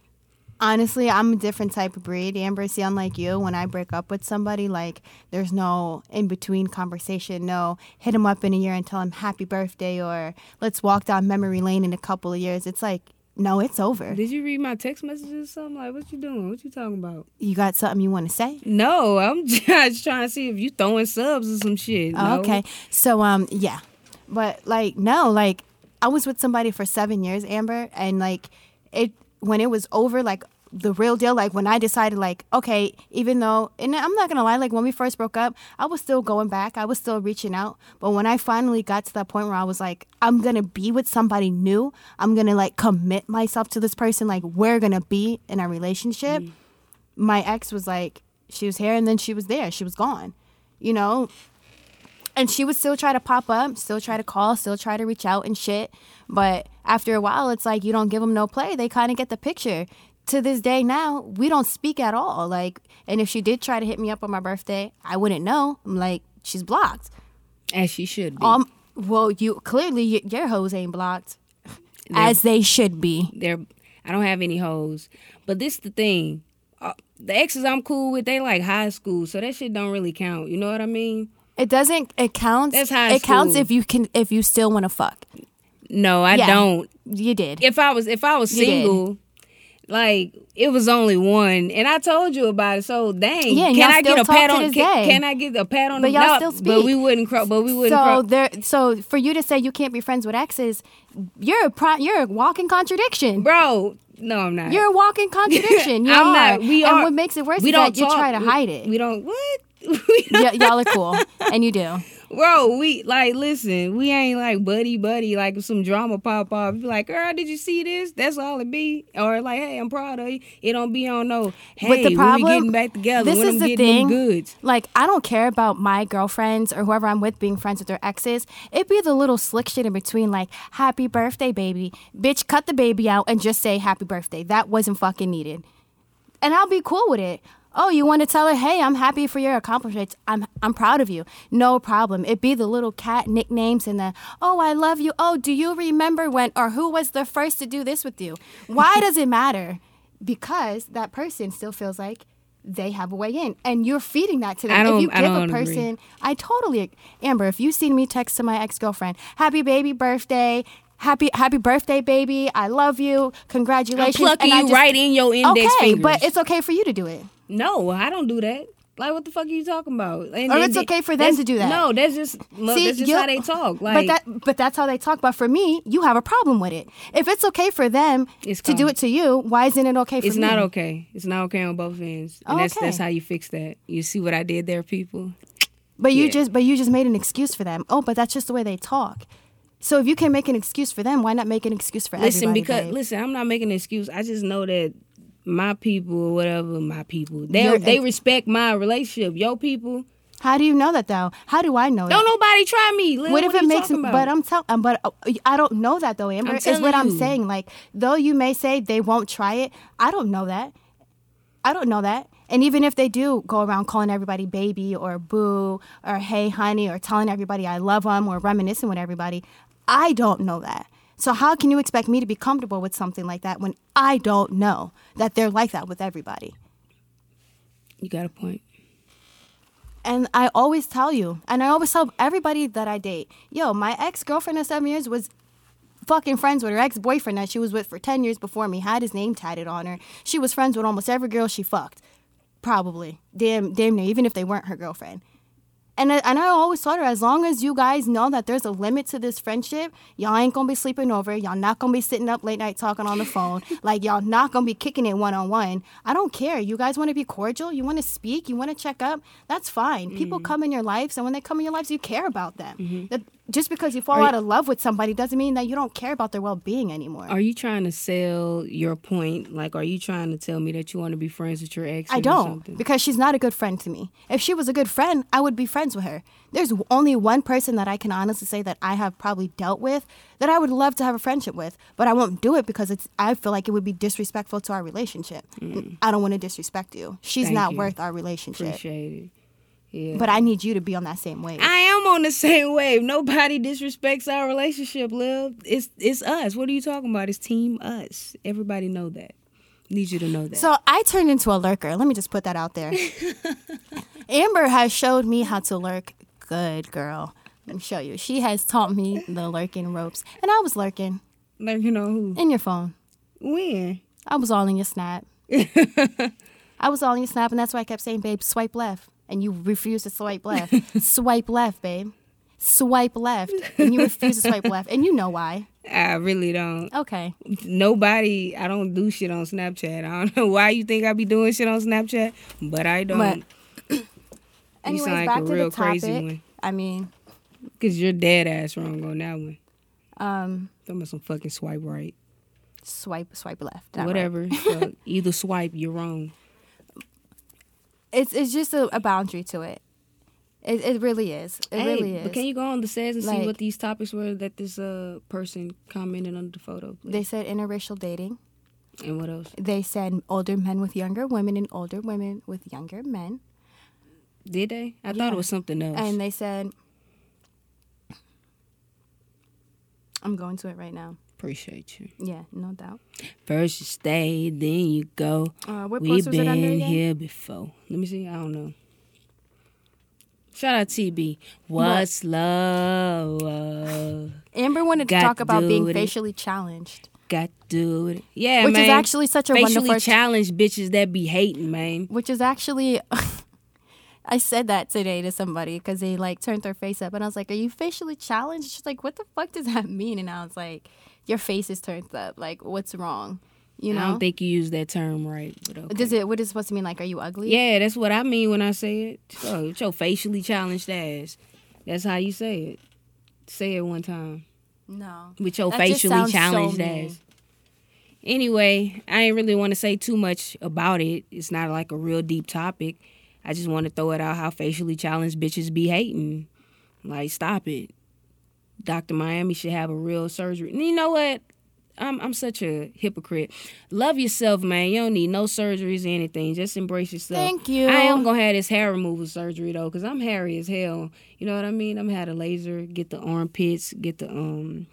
Honestly, I'm a different type of breed. Amber, see, unlike you, when I break up with somebody, like there's no in between conversation. No, hit them up in a year and tell them happy birthday or let's walk down memory lane in a couple of years. It's like, no, it's over. Did you read my text messages or something? Like, what you doing? What you talking about? You got something you want to say? No, I'm (laughs) just trying to see if you throwing subs or some shit. Oh, No. okay. So, um, yeah, but like, no, like I was with somebody for seven years, Amber, and like it when it was over, like the real deal, like when I decided, like, okay, even though, and I'm not gonna lie, like when we first broke up, I was still going back, I was still reaching out, but when I finally got to that point where I was like, I'm gonna be with somebody new, I'm gonna like commit myself to this person, like we're gonna be in a relationship. Mm. My ex was like, she was here and then she was there, she was gone, you know, and she would still try to pop up, still try to call, still try to reach out and shit. But after a while, it's like you don't give them no play. They kind of get the picture. To this day now, we don't speak at all. Like, and if she did try to hit me up on my birthday, I wouldn't know. I'm like, she's blocked. As she should be. Um, well, you clearly y- your hoes ain't blocked, as they should be. They're I don't have any hoes. But this the thing. Uh, the exes I'm cool with, they like high school, so that shit don't really count. You know what I mean? It doesn't. It counts. That's high It counts if you can. If you still want to fuck. No, I Yeah. don't. You did. If I was if I was single, like it was only one, and I told you about it. So dang, Yeah, can I get a pat on? Can, can I get a pat on? But the, y'all no, still But we wouldn't. Cro- but we wouldn't. so cro- there. So for you to say you can't be friends with exes, you're a pro, you're a walking contradiction. bro. No, I'm not. You're a walking (laughs) contradiction. You I'm are. not. We are. and what makes it worse we is don't that you talk. try to We- hide it. We don't. What? (laughs) Y- y'all are cool, and you do. Bro, we like listen. We ain't like buddy buddy. Like if some drama pop off, be like, "Girl, did you see this?" That's all it be. Or like, "Hey, I'm proud of you." It don't be on no. Hey, But the problem, we getting back together. This when is I'm the getting thing. goods. Like I don't care about my girlfriends or whoever I'm with being friends with their exes. It be the little slick shit in between, like "Happy birthday, baby." Bitch, cut the baby out and just say "Happy birthday." That wasn't fucking needed, and I'll be cool with it. Oh, you want to tell her, "Hey, I'm happy for your accomplishments. I'm I'm proud of you." No problem. It be the little cat nicknames and the "Oh, I love you." "Oh, do you remember when?" or "Who was the first to do this with you?" Why does it matter? Because that person still feels like they have a way in, and you're feeding that to them. If you give a don't agree. person, I totally, Amber. If you seen me text to my ex girlfriend, "Happy baby birthday." Happy happy birthday, baby! I love you. Congratulations. I'm plucking And you just- right in your index Okay, fingers. but it's okay for you to do it. No, I don't do that. Like, what the fuck are you talking about? And, oh, Or and it's okay for them to do that. No, that's just look, See, that's just how they talk. Like, but that but that's how they talk. But for me, you have a problem with it. If it's okay for them to do it to you, why isn't it okay for it's me? not okay. It's not okay on both ends. And that's Okay. that's how you fix that. You see what I did there, people. But you Yeah. just but you just made an excuse for them. Oh, but that's just the way they talk. So if you can make an excuse for them, why not make an excuse for listen everybody? because babe? listen, I'm not making an excuse. I just know that my people or whatever, my people, they they respect my relationship. Your people, How do you know that though? How do I know don't that? nobody try me. Lil. What if are it you makes? about? But I'm telling. Um, but uh, I don't know that though. Amber is what telling I'm saying. Like though you may say they won't try it, I don't know that. I don't know that. And even if they do go around calling everybody baby or boo or hey honey or telling everybody I love them or reminiscing with everybody, I don't know that. So how can you expect me to be comfortable with something like that when I don't know that they're like that with everybody? you got a point. And I always tell you, and I always tell everybody that I date, yo, my ex girlfriend of seven years was fucking friends with her ex boyfriend that she was with for 10 years before me, had his name tatted on her. She was friends with almost every girl she fucked. Probably. Damn, damn near, even if they weren't her girlfriend. And I, and I always told her, as long as you guys know that there's a limit to this friendship, y'all ain't gonna be sleeping over. Y'all not gonna be sitting up late night talking on the phone. (laughs) like y'all not gonna be kicking it one on one. I don't care. You guys want to be cordial. You want to speak. You want to check up. That's fine. People mm. come in your lives, and when they come in your lives, you care about them. Mm-hmm. That just because you fall Are out of love with somebody doesn't mean that you don't care about their well being anymore. Are you trying to sell your point? Like, are you trying to tell me that you want to be friends with your ex? I don't because she's not a good friend to me. If she was a good friend, I would be friends with her. There's only one person that I can honestly say that I have probably dealt with that I would love to have a friendship with, but I won't do it because it's I feel like it would be disrespectful to our relationship. And I don't want to disrespect you. She's Mm. Thank not you. worth our relationship. Appreciate it. Yeah. But I need you to be on that same wave. I am on the same wave. Nobody disrespects our relationship, Liv. It's it's us. What are you talking about? It's team us. Everybody know that. Need you to know that. So I turned into a lurker. Let me just put that out there. (laughs) Amber has showed me how to lurk good, girl. Let me show you. She has taught me the lurking ropes. And I was lurking like you know who? in your phone. When? I was all in your snap. (laughs) I was all in your snap, and that's why I kept saying, babe, swipe left. And you refuse to swipe left. (laughs) swipe left, babe. Swipe left. And you refuse to swipe left. And you know why. (laughs) I really don't. Okay. Nobody. I don't do shit on Snapchat. I don't (laughs) know why you think I be doing shit on Snapchat, but I don't. But- you Anyways, sound like back a to real the crazy topic. one. I mean, Cause you're dead ass wrong on that one. um, Talking about some fucking swipe right. swipe, swipe left. Not right. Whatever. Either swipe, you're wrong. It's it's just a, a boundary to it. It, it really is. It Hey, really is. But can you go on the says and see what these topics were that this uh person commented under the photo? Please? they said interracial dating. and what else? They said older men with younger women and older women with younger men. Did they? I thought it was something else. And they said, I'm going to it right now. Appreciate you. Yeah, no doubt. First you stay, then you go. Uh, what We've been here before. Let me see. I don't know. Shout out TB. What's love? Uh, Amber wanted to talk about being it. facially challenged, got to do it. Yeah, which man. is actually such a facially wonderful. challenged bitches that be hating, man. which is actually, (laughs) I said that today to somebody because they like turned their face up, and I was like, "Are you facially challenged?" She's like, "What the fuck does that mean?" And I was like, "Your face is turned up. Like, what's wrong?" You know? I don't think you use that term right. Okay. Does it? What is it supposed to mean? Like, are you ugly? Yeah, that's what I mean when I say it. Oh, it's your facially challenged ass. That's how you say it. Say it one time. No. With your That facially sounds so challenged ass. Anyway, I ain't really want to say too much about it. It's not like a real deep topic. I just want to throw it out how facially challenged bitches be hating. Like, stop it. Dr. Miami should have a real surgery. And you know what? I'm I'm such a hypocrite. Love yourself, man. You don't need no surgeries or anything. Just embrace yourself. Thank you. I am gonna have this hair removal surgery though, cause I'm hairy as hell. You know what I mean? I'm have a laser, get the armpits, get the um,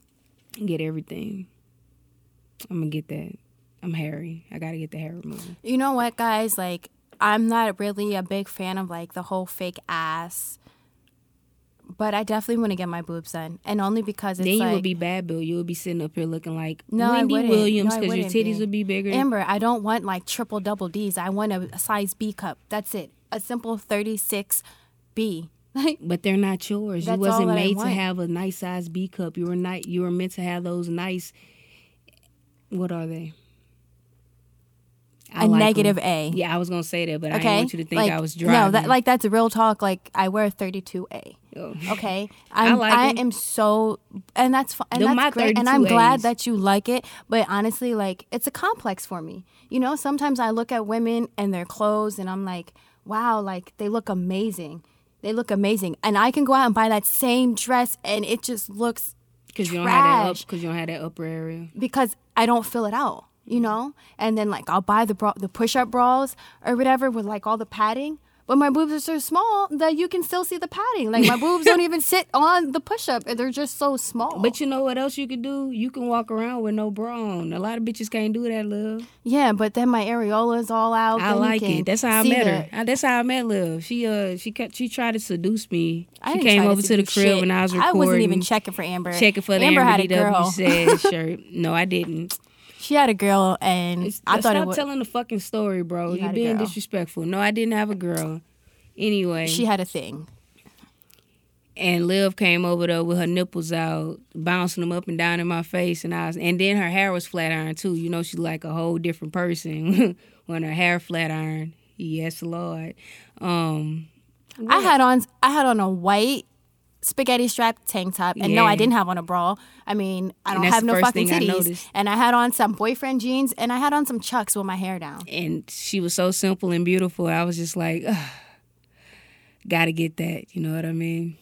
get everything. I'm gonna get that. I'm hairy. I gotta get the hair removal. You know what, guys? Like, I'm not really a big fan of like the whole fake ass, but I definitely want to get my boobs done, and only because it's then you like would be bad, Bill. You would be sitting up here looking like No, Wendy. Williams, No, cause your titties be. would be bigger. Amber. I don't want like triple double D's. I want a, a size B cup. That's it. A simple 36 B. (laughs) Like, But they're not yours. That's you wasn't that I made to have a nice size B cup. You were not. You were meant to have those nice. What are they? I a like negative A. Yeah, I was gonna say that, but I Okay. didn't want you to think like, I was driving. No, that like that's real talk. Like I wear a 32A. Oh. (laughs) Okay, I'm, I, like 'em. am so, and that's and Them that's great, and I'm glad 32As. that you like it. But honestly, like it's a complex for me. You know, sometimes I look at women and their clothes, and I'm like, wow, like they look amazing. They look amazing, and I can go out and buy that same dress, and it just looks Cause you don't have that up. Cause you don't have that upper area. because I don't fill it out, you know? And then like I'll buy the bra- the push-up bras or whatever with like all the padding, but my boobs are so small that you can still see the padding. Like my boobs don't (laughs) even sit on the push-up; and they're just so small. But you know what else you can do? You can walk around with no bra on. A lot of bitches can't do that, love. yeah, but then my areola is all out. I like it. That's how I met her. I- That's how I met Liv. She uh she kept she tried to seduce me. I She came over to the crib shit. when I was I recording. wasn't even checking for Amber. checking for the Amber Amber, had a girl. Said (laughs) shirt. No, I didn't. She had a girl, and I thought Stop it was. telling the fucking story, bro. You are being disrespectful. No, I didn't have a girl. Anyway, She had a thing. and Liv came over there with her nipples out, bouncing them up and down in my face, and I was, and then her hair was flat iron too. You know, she's like a whole different person (laughs) when her hair flat iron. Yes, Lord. Um, I had on I had on a white spaghetti strap tank top, and no, I didn't have on a bra. I mean, I don't have no fucking thing I titties, and I had on some boyfriend jeans, and I had on some chucks with my hair down. and she was so simple and beautiful. I was just like, gotta get that. You know what I mean?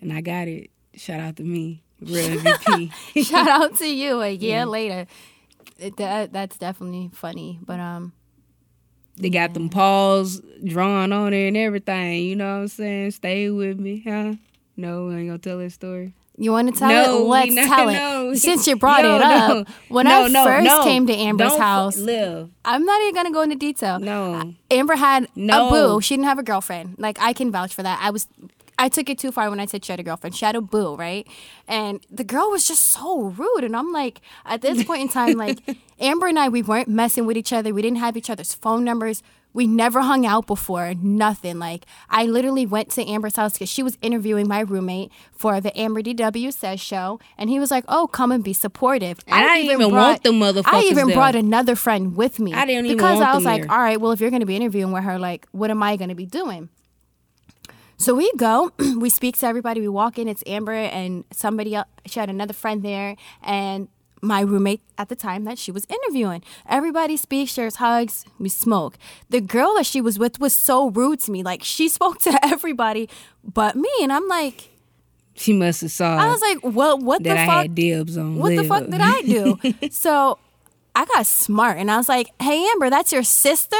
And I got it. Shout out to me, real (laughs) MVP. Shout out to you a year later. It, that, that's definitely funny, but um, they got them paws drawn on it and everything. You know what I'm saying? Stay with me, huh? No, I ain't gonna tell that story. you want to tell No, it? Let's not- tell it. no. Since you brought (laughs) it up, when I first came to Amber's Don't house, live. I'm not even gonna go into detail. No. Amber had No. a boo. She didn't have a girlfriend. Like I can vouch for that. I was I took it too far when I said she had a girlfriend. She had a boo, right? And the girl was just so rude. And I'm like, at this point in time, like (laughs) Amber and I, we weren't messing with each other. We didn't have each other's phone numbers. We never hung out before. Nothing. Like I literally went to Amber's house because she was interviewing my roommate for the Amber DW Says show, and he was like, "Oh, come and be supportive." And I didn't even want them I even there. brought another friend with me. I didn't even because I was like, there. all right, well, if you're going to be interviewing with her, like, what am I going to be doing? So we go, (clears throat) we speak to everybody. We walk in. It's Amber and somebody else. She had another friend there, and my roommate at the time that she was interviewing. Everybody speaks, shares hugs, we smoke. The girl that she was with was so rude to me. Like she (laughs) spoke to everybody but me, and I'm like, She must have saw I was like, well, what the I fuck? dibs on. what the fuck did I do? (laughs) so I got smart and I was like, hey Amber, that's your sister?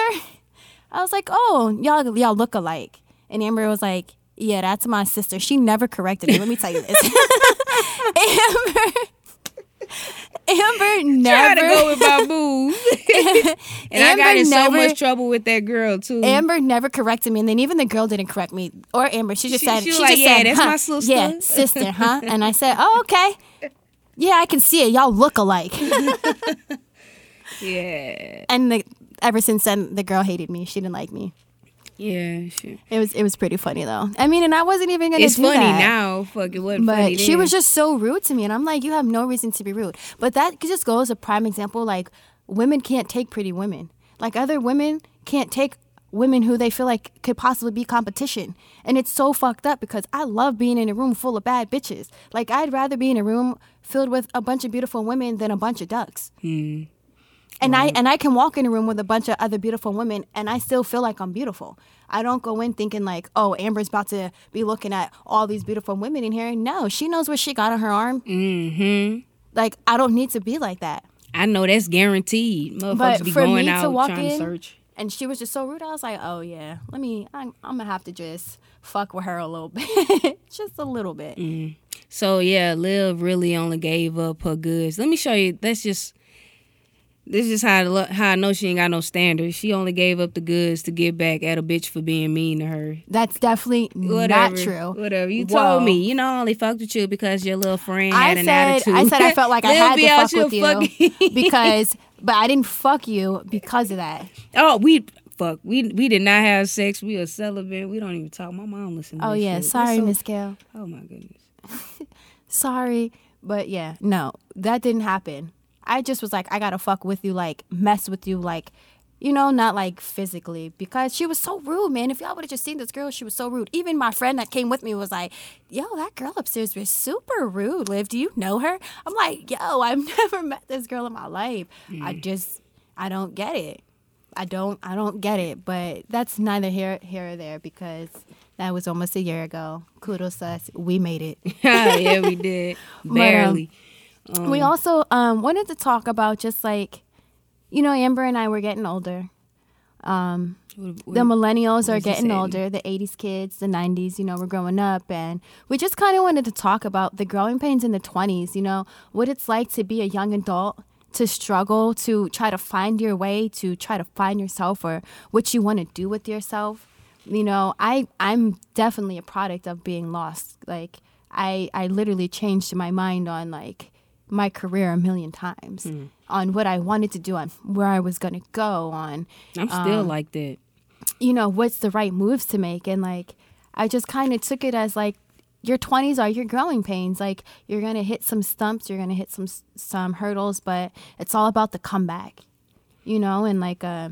I was like, oh, y'all y'all look alike. And Amber was like, yeah, that's my sister. She never corrected me. Let me tell you this. (laughs) Amber Amber (laughs) never to go with my boo. (laughs) and I got Amber in so much trouble with that girl too. Amber never corrected me, and then even the girl didn't correct me or Amber. She just She- said, she "She, like, just "Yeah, said, that's huh? my sister." Yeah, sister, huh?" And I said, "Oh, okay. Yeah, I can see it. Y'all look alike." (laughs) yeah, and the, ever since then, the girl hated me. She didn't like me. Yeah. It was it was pretty funny though. I mean, and I wasn't even gonna it's funny that. now. Fuck, it wasn't But funny. she then. was just so rude to me, and I'm like, you have no reason to be rude. But that just goes a prime example. Like, women can't take pretty women. Like other women can't take women who they feel like could possibly be competition. And it's so fucked up because I love being in a room full of bad bitches. Like I'd rather be in a room filled with a bunch of beautiful women than a bunch of ducks. Hmm. And I and I can walk in a room with a bunch of other beautiful women and I still feel like I'm beautiful. I don't go in thinking like, oh, Amber's about to be looking at all these beautiful women in here. No, she knows what she got on her arm. Mm-hmm. Like I don't need to be like that. I know that's guaranteed. Motherfuckers But be for going me out to walk trying in to search. and she was just so rude, I was like, oh yeah, let me. I'm, I'm gonna have to just fuck with her a little bit, (laughs) just a little bit. Mm. So yeah, Liv really only gave up her goods. Let me show you. That's just. This is how I, lo- how I know she ain't got no standards. She only gave up the goods to get back at a bitch for being mean to her. That's definitely Whatever, not true. Whatever. You Whoa. told me. You know, I only fucked with you because your little friend I had an said, attitude. I said I felt like I (laughs) had to fuck with you fucking- (laughs) because, but I didn't fuck you because of that. oh, we fuck. We we did not have sex. We are celibate. We don't even talk. My mom listened. To Oh yeah, shit. Sorry, so- Miss Gail. Oh my goodness. (laughs) Sorry, but yeah, no, that didn't happen. I just was like, I gotta fuck with you, like mess with you, like You know, not like physically, because she was so rude, man. If y'all would have just seen this girl, she was so rude. Even my friend that came with me was like, "Yo, that girl upstairs was super rude. Liv, do you know her?" I'm like, "Yo, I've (laughs) never met this girl in my life. I just, I don't get it. I don't, I don't get it." But that's neither here, here or there because that was almost a year ago. Kudos us, we made it. (laughs) yeah, we (laughs) did um, we also um, wanted to talk about just like, you know, Amber and I were getting older. Um, What- what- the millennials are getting older, the 80s kids, the 90s, you know, we're growing up. And we just kind of wanted to talk about the growing pains in the 20s, you know, what it's like to be a young adult, to struggle, to try to find your way, to try to find yourself or what you want to do with yourself. You know, I, I'm definitely a product of being lost. Like, I, I literally changed my mind on like my career a million times Hmm. on what I wanted to do, on where I was going to go, on I'm still um, like that. you know what's the right moves to make and like i just kind of took it as like your 20s are your growing pains like you're gonna hit some stumps you're gonna hit some some hurdles but it's all about the comeback you know and like uh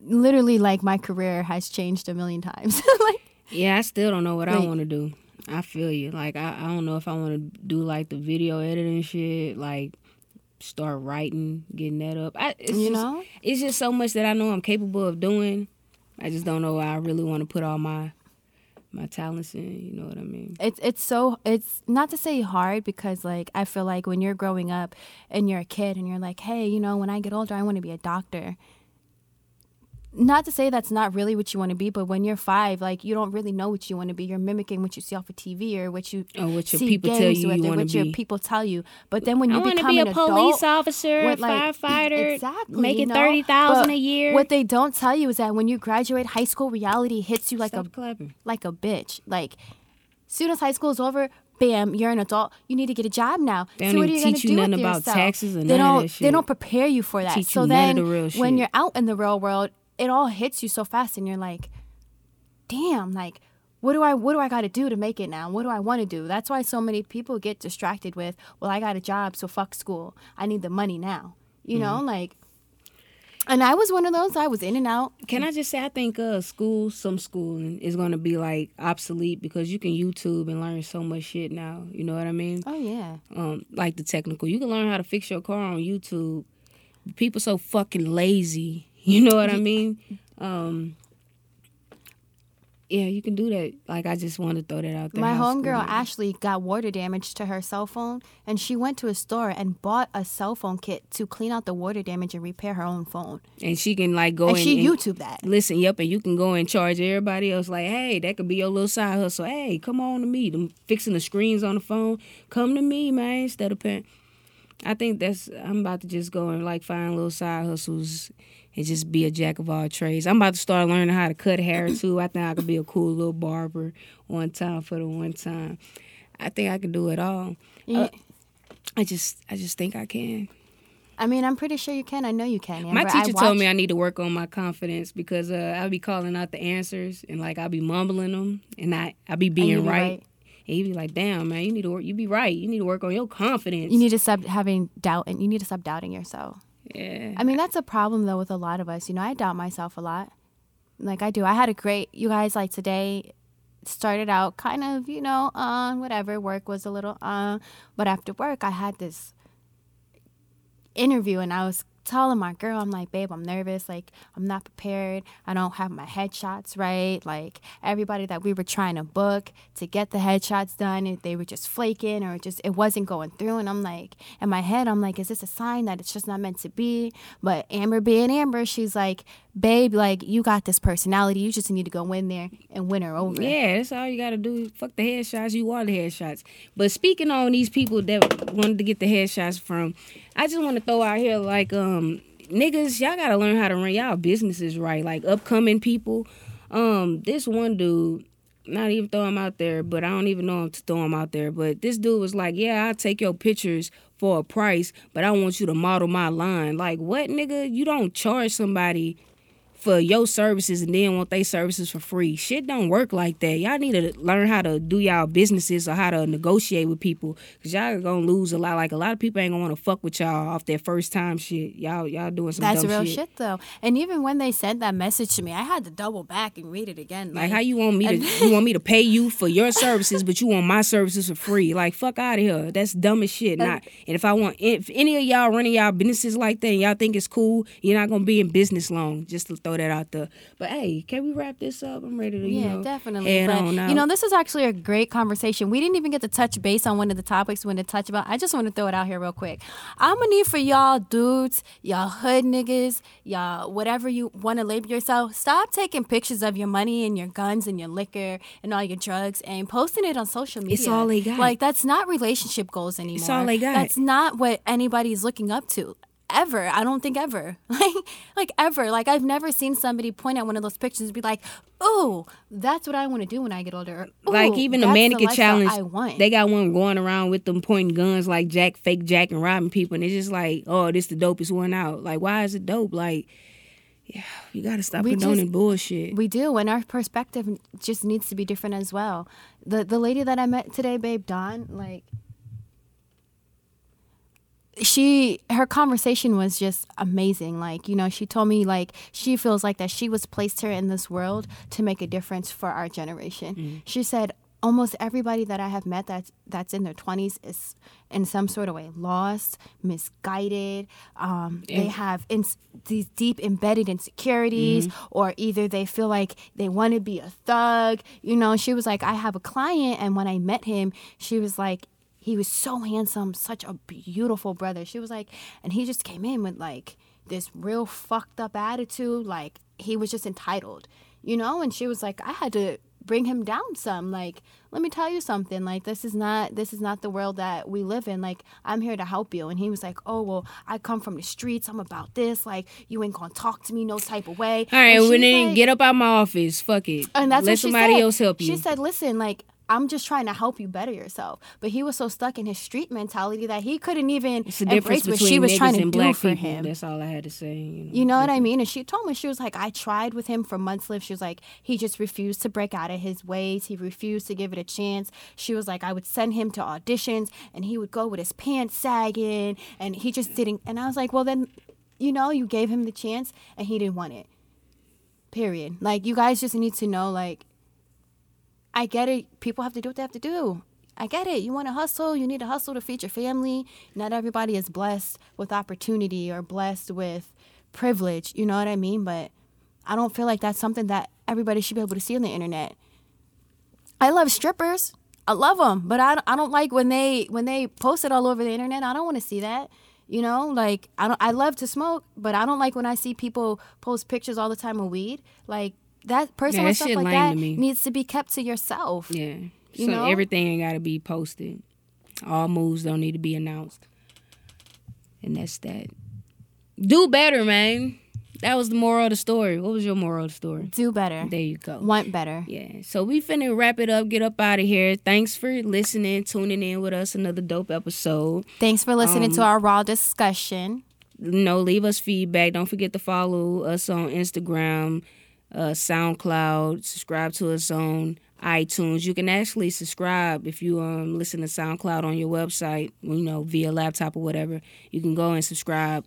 literally like my career has changed a million times (laughs) like Yeah, I still don't know what I want to do. I feel you. Like I, I don't know if I want to do like the video editing shit, like start writing, getting that up. I, it's you just, know it's just so much that I know I'm capable of doing. I just don't know. I really want to put all my my talents in. You know what I mean? it's it's so it's not to say hard because like I feel like when you're growing up and you're a kid and you're like, hey, you know, when I get older, I want to be a doctor. Not to say that's not really what you want to be, but when you're five, like you don't really know what you want to be. You're mimicking what you see off of TV or what you Or what your see people tell you with you or what your be. people tell you. But then when you I become be a police officer, a like, firefighter, exactly, making you know? thirty thousand a year. What they don't tell you is that when you graduate high school, reality hits you like Stop a clapping. like a bitch. Like, soon as high school is over, bam, you're an adult. You need to get a job now. They don't so what are you gonna teach you do nothing with about yourself? taxes or they don't. They don't prepare you for that. Teach so then, the when you're out in the real world, it all hits you so fast, and you're like, damn, like. What do I what do I got to do to make it now? What do I want to do? That's why so many people get distracted with, well, I got a job, so fuck school. I need the money now. You know, Mm-hmm. like and I was one of those. I was in and out. Can I just say I think uh school, some schooling is gonna be like obsolete because you can YouTube and learn so much shit now. You know what I mean? Oh yeah. Um, like the technical, you can learn how to fix your car on YouTube. People so fucking lazy. You know what I mean? Um, yeah, you can do that. Like I just want to throw that out there. My homegirl Ashley got water damage to her cell phone, and she went to a store and bought a cell phone kit to clean out the water damage and repair her own phone. and she can like go and and, she and- YouTube that. Listen, yep, and you can go and charge everybody else like, hey, that could be your little side hustle. Hey, come on to me. Them fixing the screens on the phone. Come to me, man, instead of paying. I think that's I'm about to just go and like find little side hustles and just be a jack of all trades. I'm about to start learning how to cut hair (clears throat) too. I think I could be a cool little barber one time for the one time. I think I can do it all. Yeah. Uh, I just I just think I can. I mean, I'm pretty sure you can. I know you can. My teacher told me I need to work on my confidence because uh, I'll be calling out the answers and like I'll be mumbling them and I I'll be being you'll right. And you be like, damn man, you need to work. You'd be right. You need to work on your confidence. You need to stop having doubt, and you need to stop doubting yourself. yeah. I mean, that's a problem though with a lot of us. You know, I doubt myself a lot. Like I do. I had a great. You guys like today started out kind of you know uh whatever work was a little uh but after work i had this interview and i was telling my girl i'm like babe i'm nervous. Like i'm not prepared. I don't have my headshots right. Like everybody that we were trying to book to get the headshots done they were just flaking or just it wasn't going through. And i'm like in my head i'm like is this a sign that it's just not meant to be? But amber being amber she's like babe like you got this personality. You just need to go in there and win her over. Yeah, that's all you gotta do. Fuck the headshots. You are the headshots. But speaking on these people that wanted to get the headshots from, I just want to throw out here like um niggas, y'all gotta learn how to run y'all businesses right. Like upcoming people. Um, this one dude, not even throw him out there, but I don't even know him to throw him out there. But this dude was like, "Yeah, I'll take your pictures for a price, but I want you to model my line." Like, what, nigga? You don't charge somebody for your services and then want their services for free. Shit don't work like that. Y'all need to learn how to do y'all businesses or how to negotiate with people because y'all gonna lose a lot. Like a lot of people ain't gonna want to fuck with y'all off their first time shit. Y'all y'all doing some That's real shit. shit. though. And even when they sent that message to me, I had to double back and read it again. Like how you want me to you want (laughs) me to pay you for your services, but you want my services for free? Like fuck out of here. That's dumb as shit. Not and if I want if any of y'all running y'all businesses like that and y'all think it's cool, you're not gonna be in business long. Just to throw that out there. But hey, can we wrap this up? I'm ready to you Yeah, know definitely. head But, on out. you know, this is actually a great conversation. We didn't even get to touch base on one of the topics we wanted to touch about. I just want to throw it out here real quick. I'm gonna need for y'all dudes, y'all hood niggas, y'all whatever you want to label yourself. Stop taking pictures of your money and your guns and your liquor and all your drugs and posting it on social media. It's all they got. Like that's not relationship goals anymore. It's all they got. That's not what anybody's looking up to. Ever, I don't think ever, (laughs) like, like ever, like I've never seen somebody point at one of those pictures and be like, "Oh, that's what I want to do when I get older." Like even the mannequin challenge, I want. they got one going around with them pointing guns like Jack, fake Jack, and robbing people, and it's just like, oh, this is the dopest one out. Like, why is it dope? Like, yeah, you gotta stop We condoning just- bullshit. We do, and our perspective just needs to be different as well. The the lady that I met today, babe, Dawn, like she her conversation was just amazing. Like, you know, she told me like she feels like that she was placed here in this world to make a difference for our generation. She said almost everybody that I have met that's that's in their 20s is in some sort of way lost, misguided. Um, they have ins these deep embedded insecurities, or either they feel like they want to be a thug. You know, she was like, I have a client, and when I met him, she was like, he was so handsome, such a beautiful brother. She was like, and he just came in with like this real fucked up attitude, like he was just entitled, you know. And she was like, I had to bring him down some. Like, let me tell you something. Like, this is not this is not the world that we live in. Like, I'm here to help you. And he was like, Oh well, I come from the streets. I'm about this. Like, you ain't gonna talk to me no type of way. All right, she's then like- get up out my office. Fuck it. and that's Let what she somebody said. else help you. She said, "Listen, like I'm just trying to help you better yourself." But he was so stuck in his street mentality that he couldn't even embrace what she was trying to do for people. him. That's all I had to say. You know, You know what I mean? And she told me she was like, I tried with him for months. Live. She was like, he just refused to break out of his ways. He refused to give it a chance. She was like, I would send him to auditions, and he would go with his pants sagging, and he just didn't. And I was like, well then, you know, you gave him the chance, and he didn't want it. Period. Like you guys just need to know, like, I get it. People have to do what they have to do. I get it. You want to hustle. You need to hustle to feed your family. Not everybody is blessed with opportunity or blessed with privilege. You know what I mean? But I don't feel like that's something that everybody should be able to see on the internet. I love strippers. I love them, but I, I don't like when they when they post it all over the internet. I don't want to see that. You know, like I don't. I love to smoke, but I don't like when I see people post pictures all the time of weed. Like that personal that stuff like that needs to be kept to yourself. Yeah. You so know? everything ain't gotta be posted. All moves don't need to be announced. And that's that. Do better, man. That was the moral of the story. What was your moral of the story? Do better. There you go. Want better. Yeah. So we finna wrap it up, get up out of here. Thanks for listening, tuning in with us. Another dope episode. Thanks for listening Um, to our raw discussion. you know, leave us feedback. Don't forget to follow us on Instagram, uh, SoundCloud. Subscribe to us on iTunes. You can actually subscribe if you um listen to SoundCloud on your website, you know, via laptop or whatever. You can go and subscribe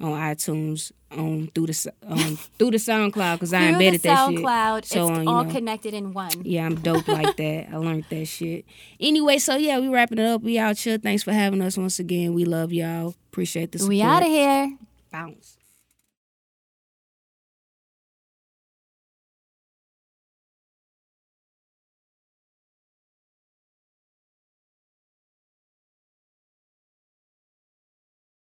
on iTunes on through the um, through the SoundCloud because I Through the embedded that shit. SoundCloud, So, it's you all know. connected in one. Yeah, I'm dope like (laughs) that. I learned that shit. Anyway, so yeah, we wrapping it up. We out here. Thanks for having us once again. We love y'all. Appreciate the support. We out of here. Bounce.